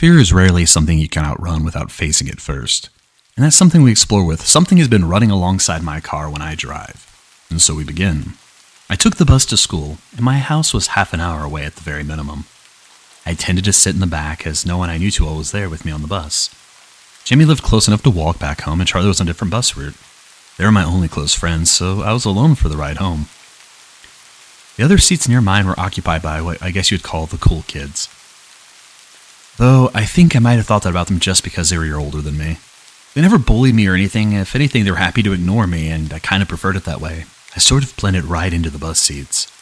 Fear is rarely something you can outrun without facing it first. And that's something we explore with. Something has been running alongside my car when I drive. And so we begin. I took the bus to school, and my house was half an hour away at the very minimum. I tended to sit in the back as no one I knew too well was there with me on the bus. Jimmy lived close enough to walk back home, and Charlie was on a different bus route. They were my only close friends, so I was alone for the ride home. The other seats near mine were occupied by what I guess you'd call the cool kids. Though I think I might have thought that about them just because they were a year older than me. They never bullied me or anything. If anything, they were happy to ignore me, and I kind of preferred it that way. I sort of blended right into the bus seats.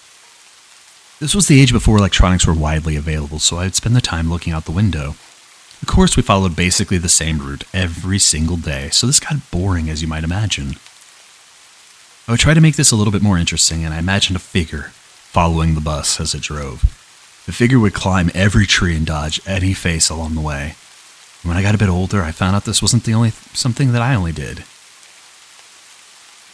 This was the age before electronics were widely available, so I'd spend the time looking out the window. Of course, we followed basically the same route every single day, so this got boring as you might imagine. I would try to make this a little bit more interesting, and I imagined a figure following the bus as it drove. The figure would climb every tree and dodge any face along the way. When I got a bit older, I found out this wasn't the only something that I only did.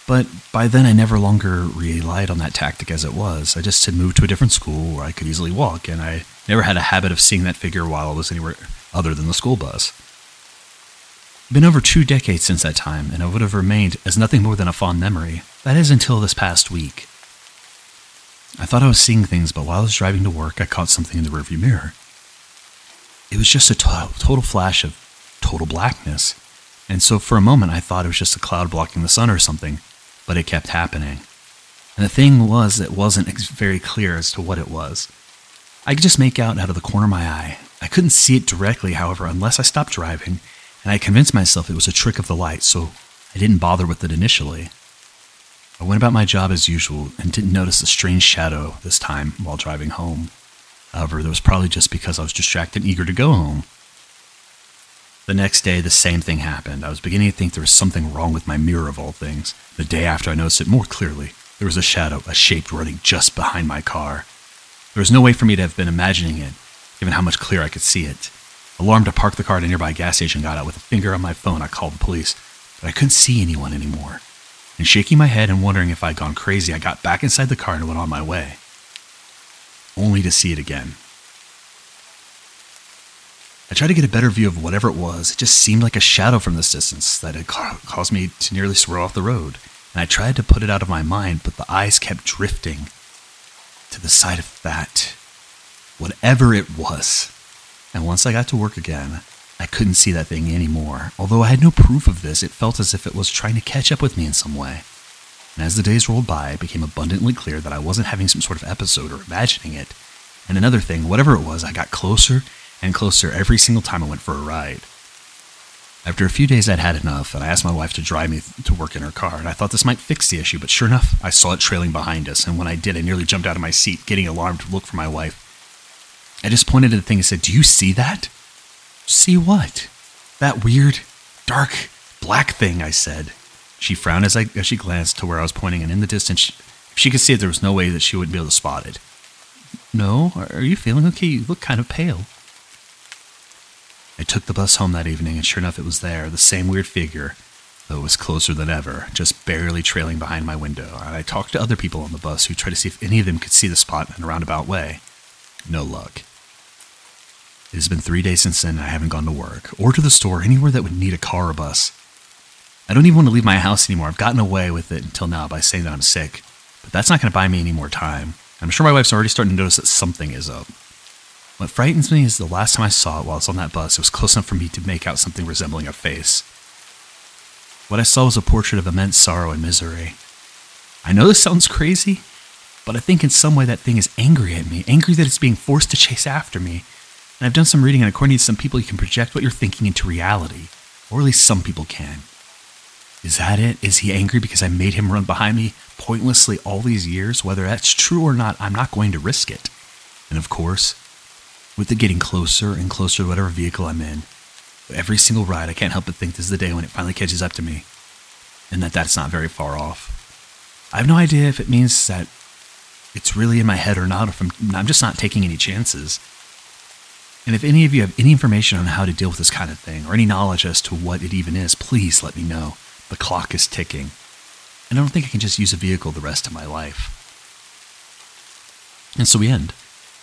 But by then, I never longer relied on that tactic as it was. I just had moved to a different school where I could easily walk, and I never had a habit of seeing that figure while I was anywhere other than the school bus. Been over two decades since that time, and it would have remained as nothing more than a fond memory. That is until this past week. I thought I was seeing things, but while I was driving to work, I caught something in the rearview mirror. It was just a to- total flash of total blackness. And so for a moment, I thought it was just a cloud blocking the sun or something, but it kept happening. And the thing was, it wasn't very clear as to what it was. I could just make out out of the corner of my eye. I couldn't see it directly, however, unless I stopped driving, and I convinced myself it was a trick of the light, so I didn't bother with it initially. I went about my job as usual and didn't notice a strange shadow this time while driving home. However, that was probably just because I was distracted and eager to go home. The next day, the same thing happened. I was beginning to think there was something wrong with my mirror of all things. The day after, I noticed it more clearly. There was a shadow, a shape running just behind my car. There was no way for me to have been imagining it, given how much clearer I could see it. Alarmed to park the car at a nearby gas station, got out with a finger on my phone. I called the police, but I couldn't see anyone anymore and shaking my head and wondering if I'd gone crazy, I got back inside the car and went on my way, only to see it again. I tried to get a better view of whatever it was. It just seemed like a shadow from this distance that had caused me to nearly swerve off the road. And I tried to put it out of my mind, but the eyes kept drifting to the side of that, whatever it was. And once I got to work again, I couldn't see that thing anymore. Although I had no proof of this, it felt as if it was trying to catch up with me in some way. And as the days rolled by, it became abundantly clear that I wasn't having some sort of episode or imagining it. And another thing, whatever it was, I got closer and closer every single time I went for a ride. After a few days, I'd had enough, and I asked my wife to drive me to work in her car, and I thought this might fix the issue, but sure enough, I saw it trailing behind us, and when I did, I nearly jumped out of my seat, getting alarmed to look for my wife. I just pointed at the thing and said, Do you see that? See what? That weird, dark, black thing, I said. She frowned as, I, as she glanced to where I was pointing, and in the distance, she, she could see it. There was no way that she wouldn't be able to spot it. No, are you feeling okay? You look kind of pale. I took the bus home that evening, and sure enough, it was there, the same weird figure, though it was closer than ever, just barely trailing behind my window. And I talked to other people on the bus who tried to see if any of them could see the spot in a roundabout way. No luck. It has been three days since then, and I haven't gone to work or to the store anywhere that would need a car or bus. I don't even want to leave my house anymore. I've gotten away with it until now by saying that I'm sick, but that's not going to buy me any more time. I'm sure my wife's already starting to notice that something is up. What frightens me is the last time I saw it while I was on that bus, it was close enough for me to make out something resembling a face. What I saw was a portrait of immense sorrow and misery. I know this sounds crazy, but I think in some way that thing is angry at me, angry that it's being forced to chase after me, and I've done some reading, and according to some people, you can project what you're thinking into reality, or at least some people can. Is that it? Is he angry because I made him run behind me pointlessly all these years? Whether that's true or not, I'm not going to risk it. And of course, with it getting closer and closer to whatever vehicle I'm in, every single ride, I can't help but think this is the day when it finally catches up to me, and that that's not very far off. I have no idea if it means that it's really in my head or not, or if I'm, I'm just not taking any chances. And if any of you have any information on how to deal with this kind of thing, or any knowledge as to what it even is, please let me know. The clock is ticking. And I don't think I can just use a vehicle the rest of my life. And so we end.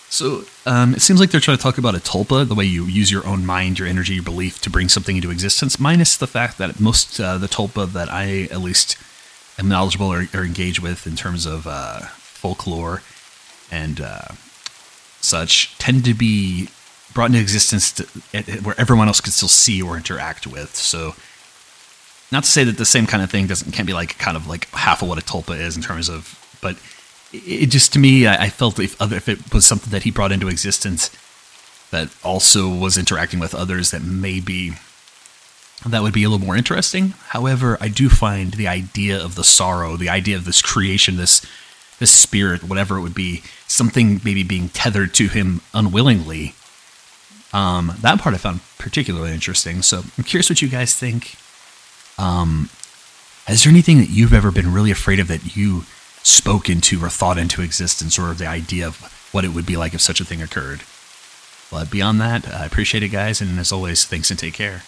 So um, it seems like they're trying to talk about a tulpa, the way you use your own mind, your energy, your belief to bring something into existence, minus the fact that most uh, the tulpa that I at least am knowledgeable or, or engage with in terms of uh, folklore and uh, such tend to be brought into existence to, where everyone else could still see or interact with. So, not to say that the same kind of thing doesn't can't be like kind of like half of what a tulpa is in terms of, but it just to me, I, I felt if other if it was something that he brought into existence that also was interacting with others that maybe that would be a little more interesting. However, I do find the idea of the sorrow, the idea of this creation, this this spirit, whatever it would be, something maybe being tethered to him unwillingly. Um, that part I found particularly interesting. So I'm curious what you guys think. Um, is there anything that you've ever been really afraid of that you spoke into or thought into existence, or the idea of what it would be like if such a thing occurred? But beyond that, I appreciate it, guys, and as always, thanks and take care.